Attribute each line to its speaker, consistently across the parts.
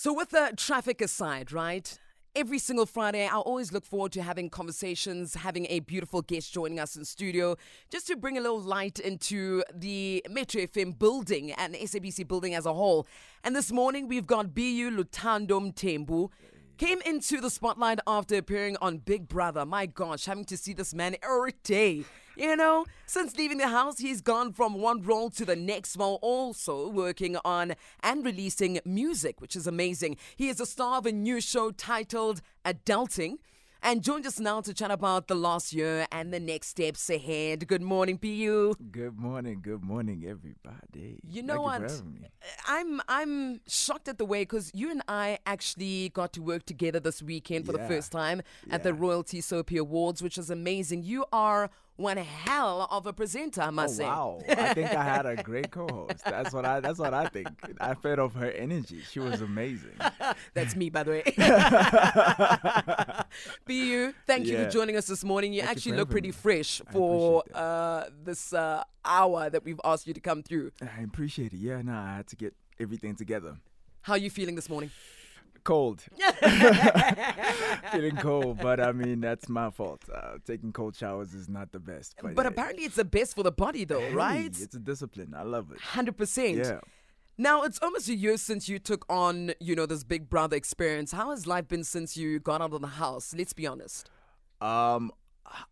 Speaker 1: So, with the traffic aside, right? Every single Friday, I always look forward to having conversations, having a beautiful guest joining us in studio, just to bring a little light into the Metro FM building and SABC building as a whole. And this morning, we've got BU Luthando Mthembu. Came into the spotlight after appearing on Big Brother. My gosh, having to see this man every day. You know, since leaving the house, he's gone from one role to the next while also working on and releasing music, which is amazing. He is a star of a new show titled Adulting and joined us now to chat about the last year and the next steps ahead. Good morning, BU.
Speaker 2: Good morning, good morning, everybody.
Speaker 1: You know
Speaker 2: Thank
Speaker 1: what?
Speaker 2: You me.
Speaker 1: Uh, I'm I'm shocked at the way because you and I actually got to work together this weekend for the first time at the
Speaker 2: Yeah.
Speaker 1: Royalty Soapy Awards, which is amazing. You are one hell of a presenter, I must
Speaker 2: Oh
Speaker 1: say.
Speaker 2: wow! I think I had a great co-host. That's what I. That's what I think. I fed off her energy. She was amazing.
Speaker 1: That's me, by the way. BU, thank you
Speaker 2: Yeah.
Speaker 1: for joining us this morning. You
Speaker 2: Thank
Speaker 1: actually
Speaker 2: for
Speaker 1: look pretty
Speaker 2: me.
Speaker 1: fresh for uh, this uh, hour that we've asked you to come through.
Speaker 2: I appreciate it. Yeah, no, I had to get everything together.
Speaker 1: How are you feeling this morning?
Speaker 2: Cold. Feeling cold, but I mean that's my fault. Uh, taking cold showers is not the best. But,
Speaker 1: But
Speaker 2: hey,
Speaker 1: apparently, it's the best for the body, though,
Speaker 2: hey,
Speaker 1: right?
Speaker 2: It's a discipline. I love it.
Speaker 1: Hundred percent.
Speaker 2: Yeah.
Speaker 1: Now it's almost a year since you took on, you know, this Big Brother experience. How has life been since you got out of the house? Let's be honest.
Speaker 2: Um,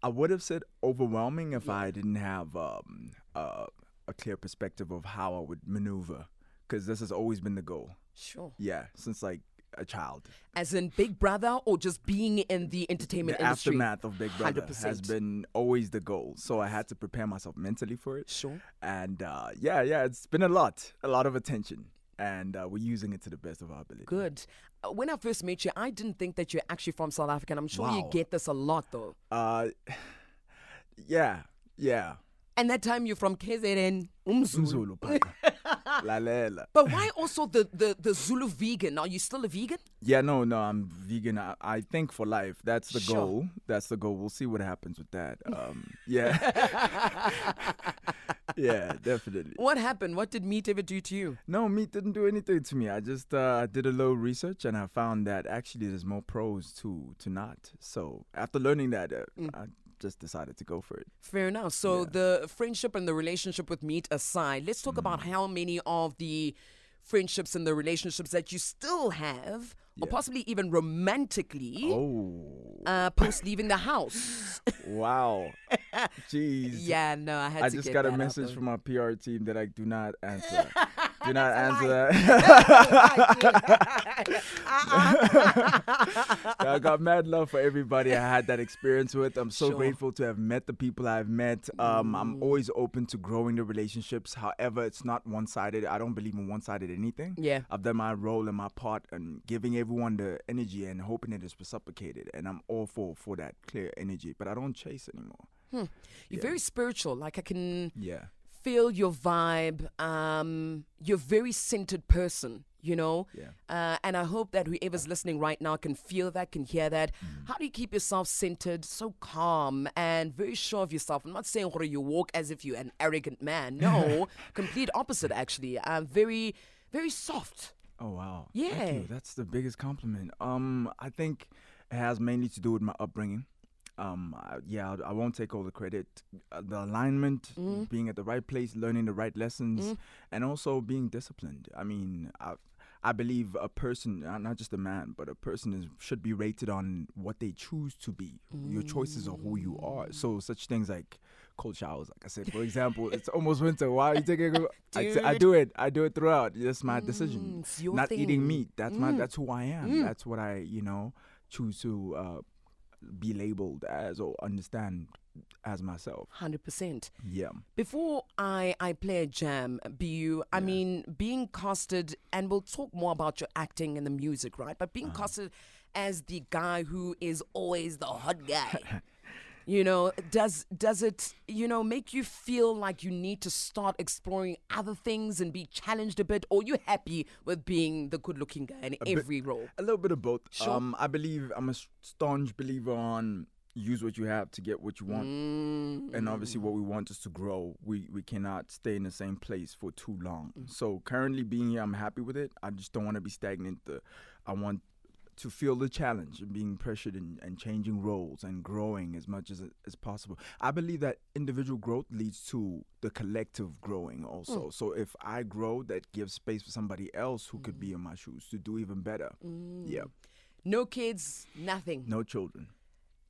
Speaker 2: I would have said overwhelming if I didn't have um uh, a clear perspective of how I would maneuver, because this has always been the goal.
Speaker 1: Sure.
Speaker 2: Yeah, since like a child.
Speaker 1: As in Big Brother, or just being in the entertainment
Speaker 2: the
Speaker 1: industry?
Speaker 2: aftermath of Big Brother has
Speaker 1: 100%.
Speaker 2: been always the goal. So I had to prepare myself mentally for it.
Speaker 1: Sure.
Speaker 2: And uh, yeah, yeah, it's been a lot, a lot of attention, and uh, we're using it to the best of our ability.
Speaker 1: Good. Uh, When I first met you, I didn't think that you're actually from South Africa. and I'm sure you get this a lot, though.
Speaker 2: Uh, yeah, yeah.
Speaker 1: And that time you're from KZN, Umzulu.
Speaker 2: Zulu, Paka. Lalela.
Speaker 1: But why also the, the, the Zulu vegan? Are you still a vegan?
Speaker 2: Yeah, no, no, I'm vegan. I, I think for life. That's the
Speaker 1: Sure.
Speaker 2: goal. That's the goal. We'll see what happens with that. Um, yeah. yeah, definitely.
Speaker 1: What happened? What did meat ever do to you?
Speaker 2: No, meat didn't do anything to me. I just uh, did a little research and I found that actually there's more pros to to not. So after learning that, uh,
Speaker 1: Mm.
Speaker 2: I just decided to go for it.
Speaker 1: Fair enough. So
Speaker 2: Yeah.
Speaker 1: the friendship and the relationship with meat aside, let's talk about
Speaker 2: Mm.
Speaker 1: how many of the friendships and the relationships that you still have, or possibly even romantically,
Speaker 2: Oh,
Speaker 1: uh, post leaving the house.
Speaker 2: wow. Jeez.
Speaker 1: yeah, no, I had
Speaker 2: I just got a message from my PR team that I do not answer. do not answer that. I got mad love for everybody I had that experience with. I'm so
Speaker 1: Sure.
Speaker 2: grateful to have met the people I've met. Um, I'm always open to growing the relationships. However, it's not one sided. I don't believe in one sided anything.
Speaker 1: Yeah.
Speaker 2: I've done my role and my part and giving everyone the energy and hoping it is reciprocated. And I'm all for for that clear energy. But I don't chase anymore.
Speaker 1: You're
Speaker 2: Yeah.
Speaker 1: very spiritual. Like I can
Speaker 2: Yeah.
Speaker 1: Feel your vibe. Um, you're a very centered person, you know?
Speaker 2: Yeah.
Speaker 1: Uh, and I hope that whoever's listening right now can feel that, can hear that.
Speaker 2: Mm.
Speaker 1: How do you keep yourself centered, so calm, and very sure of yourself? I'm not saying you walk as if you're an arrogant man. No, complete opposite, actually. I'm very, very soft.
Speaker 2: Oh wow.
Speaker 1: Yeah.
Speaker 2: Thank you. That's the biggest compliment. Um, I think it has mainly to do with my upbringing. Um, I, yeah, I, I won't take all the credit. Uh, the alignment,
Speaker 1: Mm.
Speaker 2: being at the right place, learning the right lessons, and also being disciplined. I mean, I, I believe a person, uh, not just a man, but a person is should be rated on what they choose to be. Your choices are who you are. So such things like cold showers, like I said, for example, it's almost winter. Why are you taking? A, I, I do it. I do it throughout. That's my
Speaker 1: Mm,
Speaker 2: decision not eating meat. That's my
Speaker 1: Mm.
Speaker 2: that's who I am. That's what I you know choose to uh, be labeled as or understand as myself.
Speaker 1: 100%.
Speaker 2: Yeah.
Speaker 1: Before I, I play a jam, BU, I mean, being casted, and we'll talk more about your acting and the music, right? But being uh-huh. casted as the guy who is always the hot guy. You know, does does it, you know, make you feel like you need to start exploring other things and be challenged a bit, or you happy with being the good-looking guy in
Speaker 2: bit-
Speaker 1: every role?
Speaker 2: A little bit of both.
Speaker 1: Sure.
Speaker 2: Um, I believe I'm a staunch believer on use what you have to get what you want. And obviously, what we want is to grow. We we cannot stay in the same place for too long. So currently, being here, I'm happy with it. I just don't want to be stagnant. Uh, I want to feel the challenge and being pressured and, and changing roles and growing as much as as possible. I believe that individual growth leads to the collective growing also. Mm. So if I grow, that gives space for somebody else who could be mm. in my shoes to do even better. Mm. Yeah.
Speaker 1: No kids, nothing.
Speaker 2: No children.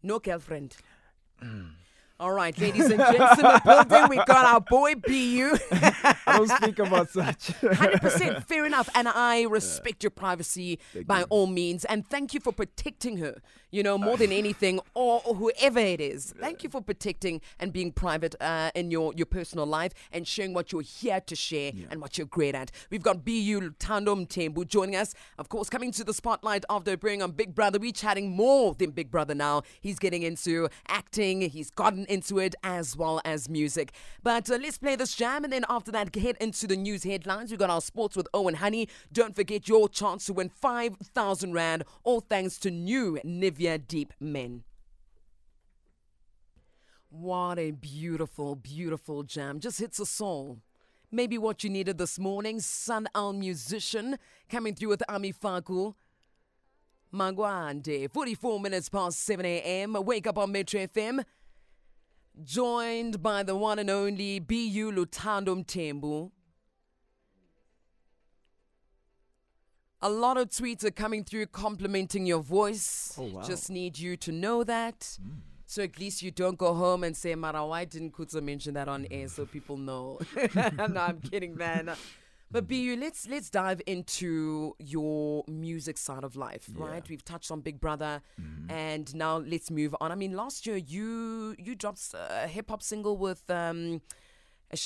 Speaker 1: No girlfriend. All right, ladies and gents in the building, we got our boy BU.
Speaker 2: I don't speak about such.
Speaker 1: 100% fair enough. And I respect your privacy
Speaker 2: Thank
Speaker 1: by
Speaker 2: you.
Speaker 1: all means. And thank you for protecting her, you know, more than anything, or, or whoever it is. Thank you for protecting and being private uh, in your, your personal life and sharing what you're here to share and what you're great at. We've got BU Luthando Mthembu joining us, of course, coming to the spotlight after bringing on Big Brother. We're chatting more than Big Brother now. He's getting into acting, he's gotten into it as well as music. But uh, let's play this jam and then after that, head into the news headlines. We've got our sports with Owen Honey. Don't forget your chance to win 5,000 Rand, all thanks to new Nivea Deep Men. What a beautiful, beautiful jam. Just hits a soul. Maybe what you needed this morning. Sun-EL Musician coming through with Ami Faku. Mangwande, 44 minutes past 7 a.m. Wake up on Metro FM. Joined by the one and only BU Luthando Mthembu. A lot of tweets are coming through complimenting your voice.
Speaker 2: Oh, wow.
Speaker 1: Just need you to know that. Hmm. So at least you don't go home and say, Mara, why didn't Kutsa mention that on air so people know? no, I'm kidding, man. But BU, let's let's dive into your music side of life, right? We've touched on Big Brother, and now let's move on. I mean, last year you you dropped a hip hop single with um,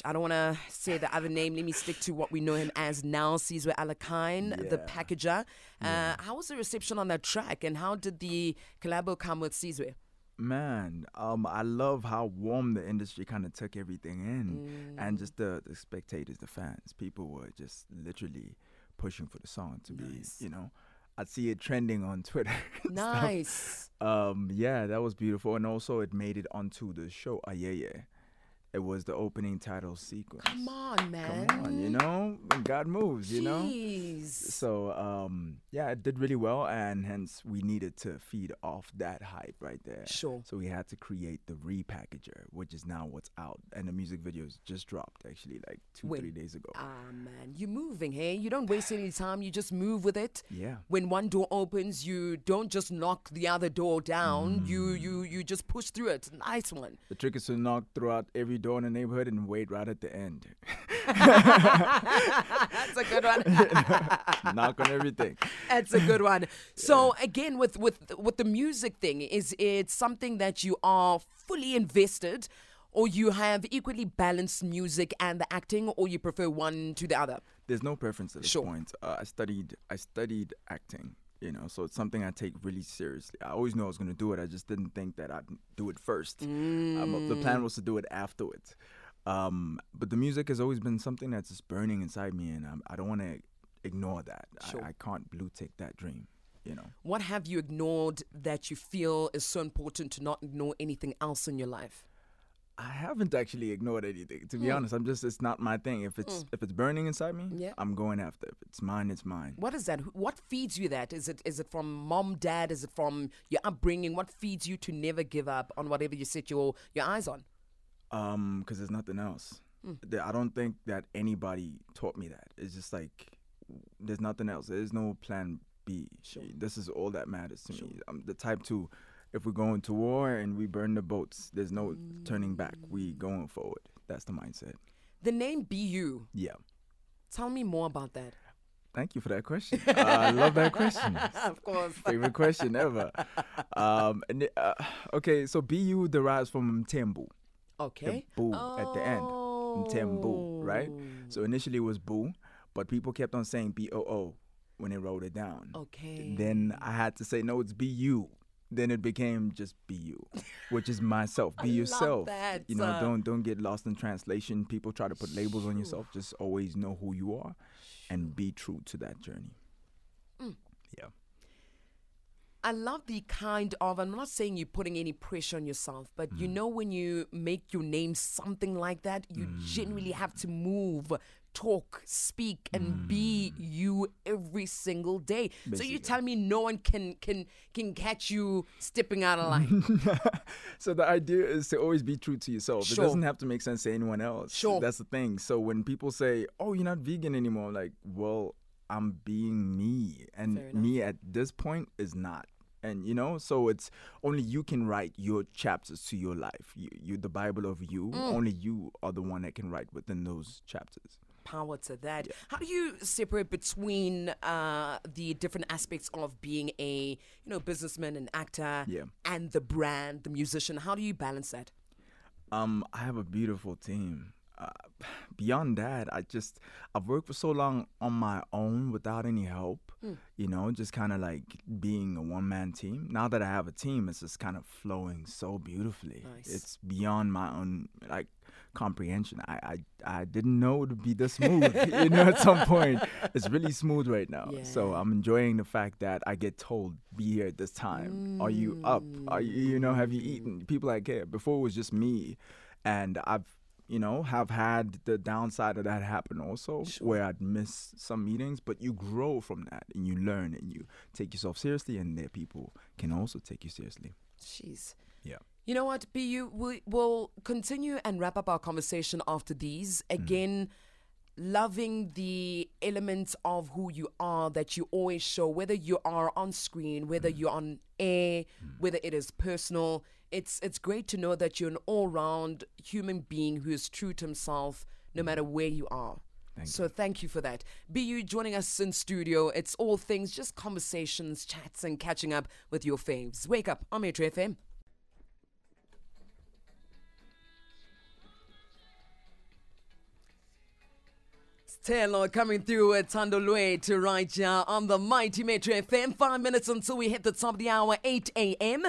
Speaker 1: I don't want to say the other name. Let me stick to what we know him as now, Caesar Alakine, the packager. Uh, How was the reception on that track, and how did the collabo come with Caesar?
Speaker 2: Man, um, I love how warm the industry kind of took everything in, and just the, the spectators, the fans, people were just literally pushing for the song to
Speaker 1: Nice.
Speaker 2: be, you know, I'd see it trending on Twitter.
Speaker 1: Nice.
Speaker 2: Um, yeah, that was beautiful, and also it made it onto the show. Ah, yeah, yeah. It was the opening title sequence.
Speaker 1: Come on, man.
Speaker 2: Come on, you know, when God moves, you know.
Speaker 1: Jeez.
Speaker 2: So um, yeah, it did really well, and hence we needed to feed off that hype right there.
Speaker 1: Sure.
Speaker 2: So we had to create the repackager, which is now what's out, and the music videos just dropped actually like two,
Speaker 1: When?
Speaker 2: three days ago.
Speaker 1: Ah, man, you're moving, hey? You don't waste any time. You just move with it.
Speaker 2: yeah.
Speaker 1: When one door opens, you don't just knock the other door down. You
Speaker 2: Mm.
Speaker 1: you you just push through it. Nice one.
Speaker 2: The trick is to knock throughout every door in the neighborhood and wait right at the end.
Speaker 1: That's a good one.
Speaker 2: knock on everything.
Speaker 1: That's a good one. So again, with with with the music thing, is it something that you are fully invested, or you have equally balanced music and the acting, or you prefer one to the other?
Speaker 2: There's no preference at this
Speaker 1: Sure.
Speaker 2: point. Uh, I studied I studied acting, you know, so it's something I take really seriously. I always knew I was going to do it. I just didn't think that I'd do it first. Um, the plan was to do it afterwards. Um, but the music has always been something that's just burning inside me, and I'm, I don't want to ignore that.
Speaker 1: Sure.
Speaker 2: I, I can't blue tick that dream, you know.
Speaker 1: What have you ignored that you feel is so important to not ignore anything else in your life?
Speaker 2: I haven't actually ignored anything. To be hmm. honest, I'm just it's not my thing. If it's hmm. if it's burning inside me,
Speaker 1: Yeah.
Speaker 2: I'm going after. it. If it's mine, it's mine.
Speaker 1: What is that? What feeds you that? Is it is it from mom, dad? Is it from your upbringing? What feeds you to never give up on whatever you set your your eyes on?
Speaker 2: Um, because there's nothing else. Hmm. There- I don't think that anybody taught me that. It's just like there's nothing else. There's no plan B. Sure. This is all that matters to me. I'm the type to, if we're going to war and we burn the boats, there's no turning back. We going forward. That's the mindset.
Speaker 1: The name BU.
Speaker 2: Yeah.
Speaker 1: Tell me more about that.
Speaker 2: Thank you for that question. Uh, I love that question.
Speaker 1: of course.
Speaker 2: Favorite question ever. Um, and uh, okay, so BU derives from Mthembu.
Speaker 1: Okay.
Speaker 2: the boo at the end. Mthembu, right? So initially it was boo, but people kept on saying B O O when they wrote it down.
Speaker 1: Okay.
Speaker 2: Then I had to say no, it's B U. Then it became just be you, which is myself. Be yourself.
Speaker 1: that,
Speaker 2: You know,
Speaker 1: uh,
Speaker 2: don't don't get lost in translation. People try to put labels on yourself. Just always know who you are, and be true to that journey.
Speaker 1: Mm.
Speaker 2: Yeah.
Speaker 1: I love the kind of, I'm not saying you're putting any pressure on yourself, but you know, when you make your name something like that, you genuinely have to move, talk, speak, and be you every single day. So you tell me no one can can can catch you stepping out of line.
Speaker 2: so the idea is to always be true to yourself.
Speaker 1: Sure.
Speaker 2: It doesn't have to make sense to anyone else.
Speaker 1: Sure.
Speaker 2: That's the thing. So when people say, "Oh, you're not vegan anymore," I'm like, well, I'm being me, and me at this point is not. And you know, so it's only you can write your chapters to your life. You, you the Bible of you.
Speaker 1: Mm.
Speaker 2: Only you are the one that can write within those chapters.
Speaker 1: Power to that. How do you separate between uh, the different aspects of being a you know businessman and actor
Speaker 2: Yeah.
Speaker 1: and the brand, the musician? How do you balance that?
Speaker 2: Um, I have a beautiful team. Uh, beyond that, I just I've worked for so long on my own without any help. You know, just kind of like being a one man team. Now that I have a team, it's just kind of flowing so beautifully.
Speaker 1: Nice.
Speaker 2: It's beyond my own like comprehension. I I, I didn't know it would be this smooth. you know, at some point, it's really smooth right now. So I'm enjoying the fact that I get told, "Be here at this time. Are you up? Are you you know have you eaten?" People like care. Before it was just me, and I've you know have had the downside of that happen also, where I'd miss some meetings. But you grow from that, and you learn, and you take yourself seriously, and there people can also take you seriously.
Speaker 1: Jeez.
Speaker 2: Yeah.
Speaker 1: You know what, BU? We will continue and wrap up our conversation after these. Mm-hmm. Again, loving the elements of who you are that you always show, whether you are on screen, whether mm-hmm. you're on air, mm. whether it is personal. It's it's great to know that you're an all-round human being who is true to himself, no mm. matter where you are. so thank you for that. BU joining us in studio. It's all things, just conversations, chats, and catching up with your faves. Wake up on Metro FM. Taylor coming through at Tandolwe to right here on the mighty Metro FM. Five minutes until we hit the top of the hour, 8 a.m.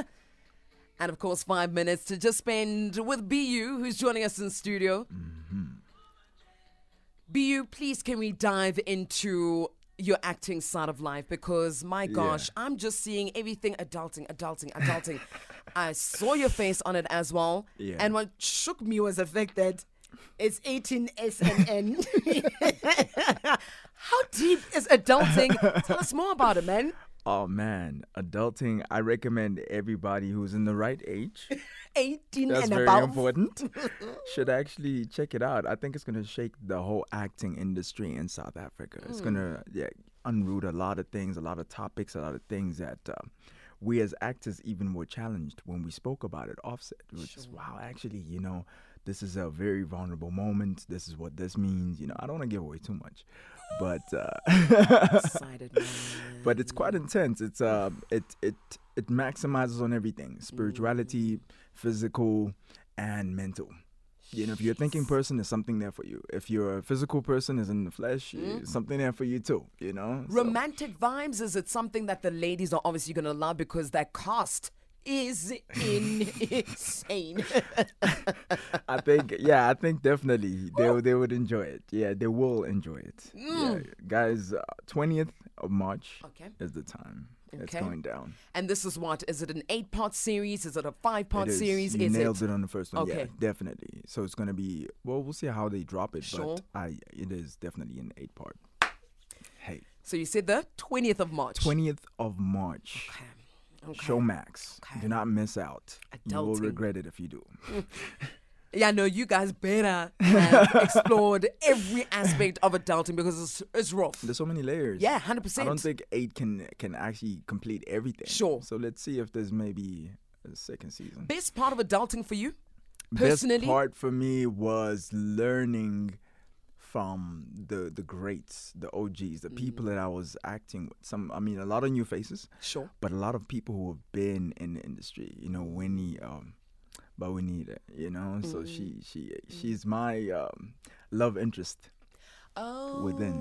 Speaker 1: And of course, five minutes to just spend with BU, who's joining us in studio. Mm-hmm. BU, please can we dive into your acting side of life? Because my gosh, I'm just seeing everything adulting, adulting, adulting. I saw your face on it as well.
Speaker 2: Yeah.
Speaker 1: And what shook me was the fact that it's 18 SNN. How deep is adulting? Tell us more about it, man.
Speaker 2: Oh man, adulting. I recommend everybody who's in the right age.
Speaker 1: 18
Speaker 2: That's
Speaker 1: and
Speaker 2: very
Speaker 1: above.
Speaker 2: important. Should actually check it out. I think it's gonna shake the whole acting industry in South Africa. It's
Speaker 1: Hmm.
Speaker 2: gonna yeah unroot a lot of things, a lot of topics, a lot of things that uh, we as actors even were challenged when we spoke about it. Offset, we were just wow, actually, you know, this is a very vulnerable moment. This is what this means. You know, I don't want to give away too much, but. Uh, but it's quite intense. It's uh, it it it maximizes on everything: spirituality, physical, and mental. You know, if you're a thinking person, there's something there for you. If you're a physical person, is in the flesh, eh, something there for you too. You know, So-
Speaker 1: Romantic vibes, is it something that the ladies are obviously going to love because that cast is insane?
Speaker 2: I think, yeah, I think definitely they they would enjoy it. Yeah, they will enjoy it. Mm. Yeah, guys, uh, twentieth of March
Speaker 1: Okay.
Speaker 2: is the time. It's going down.
Speaker 1: and this is what? Is it an eight part series? Is it a five part
Speaker 2: It
Speaker 1: series?
Speaker 2: You
Speaker 1: is
Speaker 2: nailed
Speaker 1: it?
Speaker 2: it? on the first one. Yeah,
Speaker 1: Okay.
Speaker 2: definitely. So it's gonna be well. We'll see how they drop it,
Speaker 1: Sure.
Speaker 2: but I it is definitely an eight part. Hey,
Speaker 1: So you said the 20th of March.
Speaker 2: twentieth of March,
Speaker 1: Okay. Okay.
Speaker 2: Showmax.
Speaker 1: Okay.
Speaker 2: Do not miss out. You will regret it if you do.
Speaker 1: Yeah, no, you guys better have explored every aspect of adulting because it's, it's rough.
Speaker 2: There's so many layers.
Speaker 1: Yeah, 100%.
Speaker 2: I don't think eight can can actually complete everything.
Speaker 1: Sure.
Speaker 2: So let's see if there's maybe a second season.
Speaker 1: Best part of adulting for you?
Speaker 2: Best
Speaker 1: Personally?
Speaker 2: part for me was learning from the the greats, the OGs, the
Speaker 1: Mm.
Speaker 2: people that I was acting with. Some, I mean, a lot of new faces,
Speaker 1: Sure.
Speaker 2: but a lot of people who have been in the industry. You know, Winnie, um, but we need it. You know, so
Speaker 1: Mm.
Speaker 2: she she she's my um, love interest
Speaker 1: Oh.
Speaker 2: within.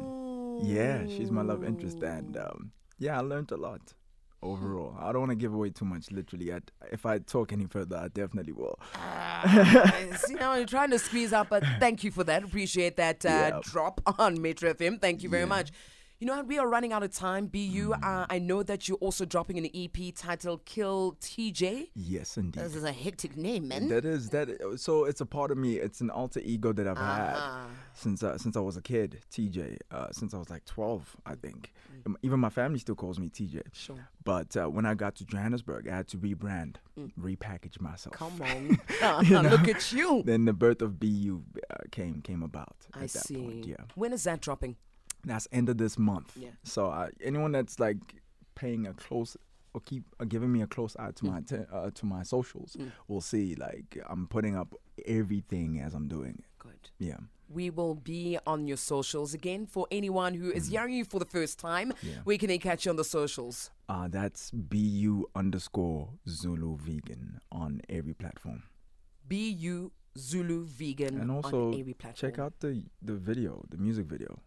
Speaker 2: Yeah, she's my love interest, and um, yeah, I learned a lot. Overall, I don't want to give away too much. Literally, I, if I talk any further, I definitely will.
Speaker 1: Ah, See now you're trying to squeeze out, but thank you for that. Appreciate that uh,
Speaker 2: Yeah.
Speaker 1: drop on Metro FM. Thank you very
Speaker 2: Yeah.
Speaker 1: much. You know what? We are running out of time. BU,
Speaker 2: Mm.
Speaker 1: uh, I know that you're also dropping an EP titled Kill TJ.
Speaker 2: Yes, indeed.
Speaker 1: This is a hectic name, man.
Speaker 2: That is that. So it's a part of me. It's an alter ego that I've
Speaker 1: Uh-huh.
Speaker 2: had since uh, since I was a kid. TJ, uh, since I was like twelve, I think.
Speaker 1: Mm.
Speaker 2: Even my family still calls me TJ.
Speaker 1: Sure.
Speaker 2: But uh, when I got to Johannesburg, I had to rebrand, repackage myself.
Speaker 1: Mm. Come on. Look at you.
Speaker 2: Then the birth of BU uh, came came about
Speaker 1: I
Speaker 2: at that
Speaker 1: see.
Speaker 2: point. Yeah,
Speaker 1: When is that dropping?
Speaker 2: That's end of this month.
Speaker 1: Yeah.
Speaker 2: So uh, anyone that's like paying a close or keep uh, giving me a close eye to my te- uh, to my socials
Speaker 1: Mm.
Speaker 2: will see like I'm putting up everything as I'm doing it.
Speaker 1: Good.
Speaker 2: Yeah.
Speaker 1: We will be on your socials again for anyone who is hearing you for the first time.
Speaker 2: Yeah.
Speaker 1: Where can they catch you on the socials?
Speaker 2: Uh, that's BU underscore Zulu vegan on every platform.
Speaker 1: BU Zulu Vegan
Speaker 2: And also
Speaker 1: on every platform.
Speaker 2: check out the the video, the music video.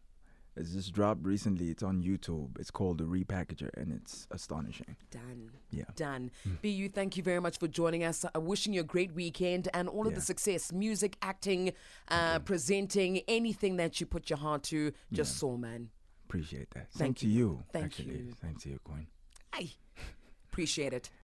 Speaker 2: It's just dropped recently. It's on YouTube. It's called The Repackager, and it's astonishing.
Speaker 1: Done.
Speaker 2: Yeah.
Speaker 1: Done. BU, thank you very much for joining us. Uh, wishing you a great weekend and all of the success music, acting, uh, presenting, anything that you put your heart to. Just saw, man.
Speaker 2: Appreciate that.
Speaker 1: Thank
Speaker 2: Same to
Speaker 1: you.
Speaker 2: you.
Speaker 1: Thank
Speaker 2: actually.
Speaker 1: you.
Speaker 2: Same to you, Queen.
Speaker 1: I appreciate it.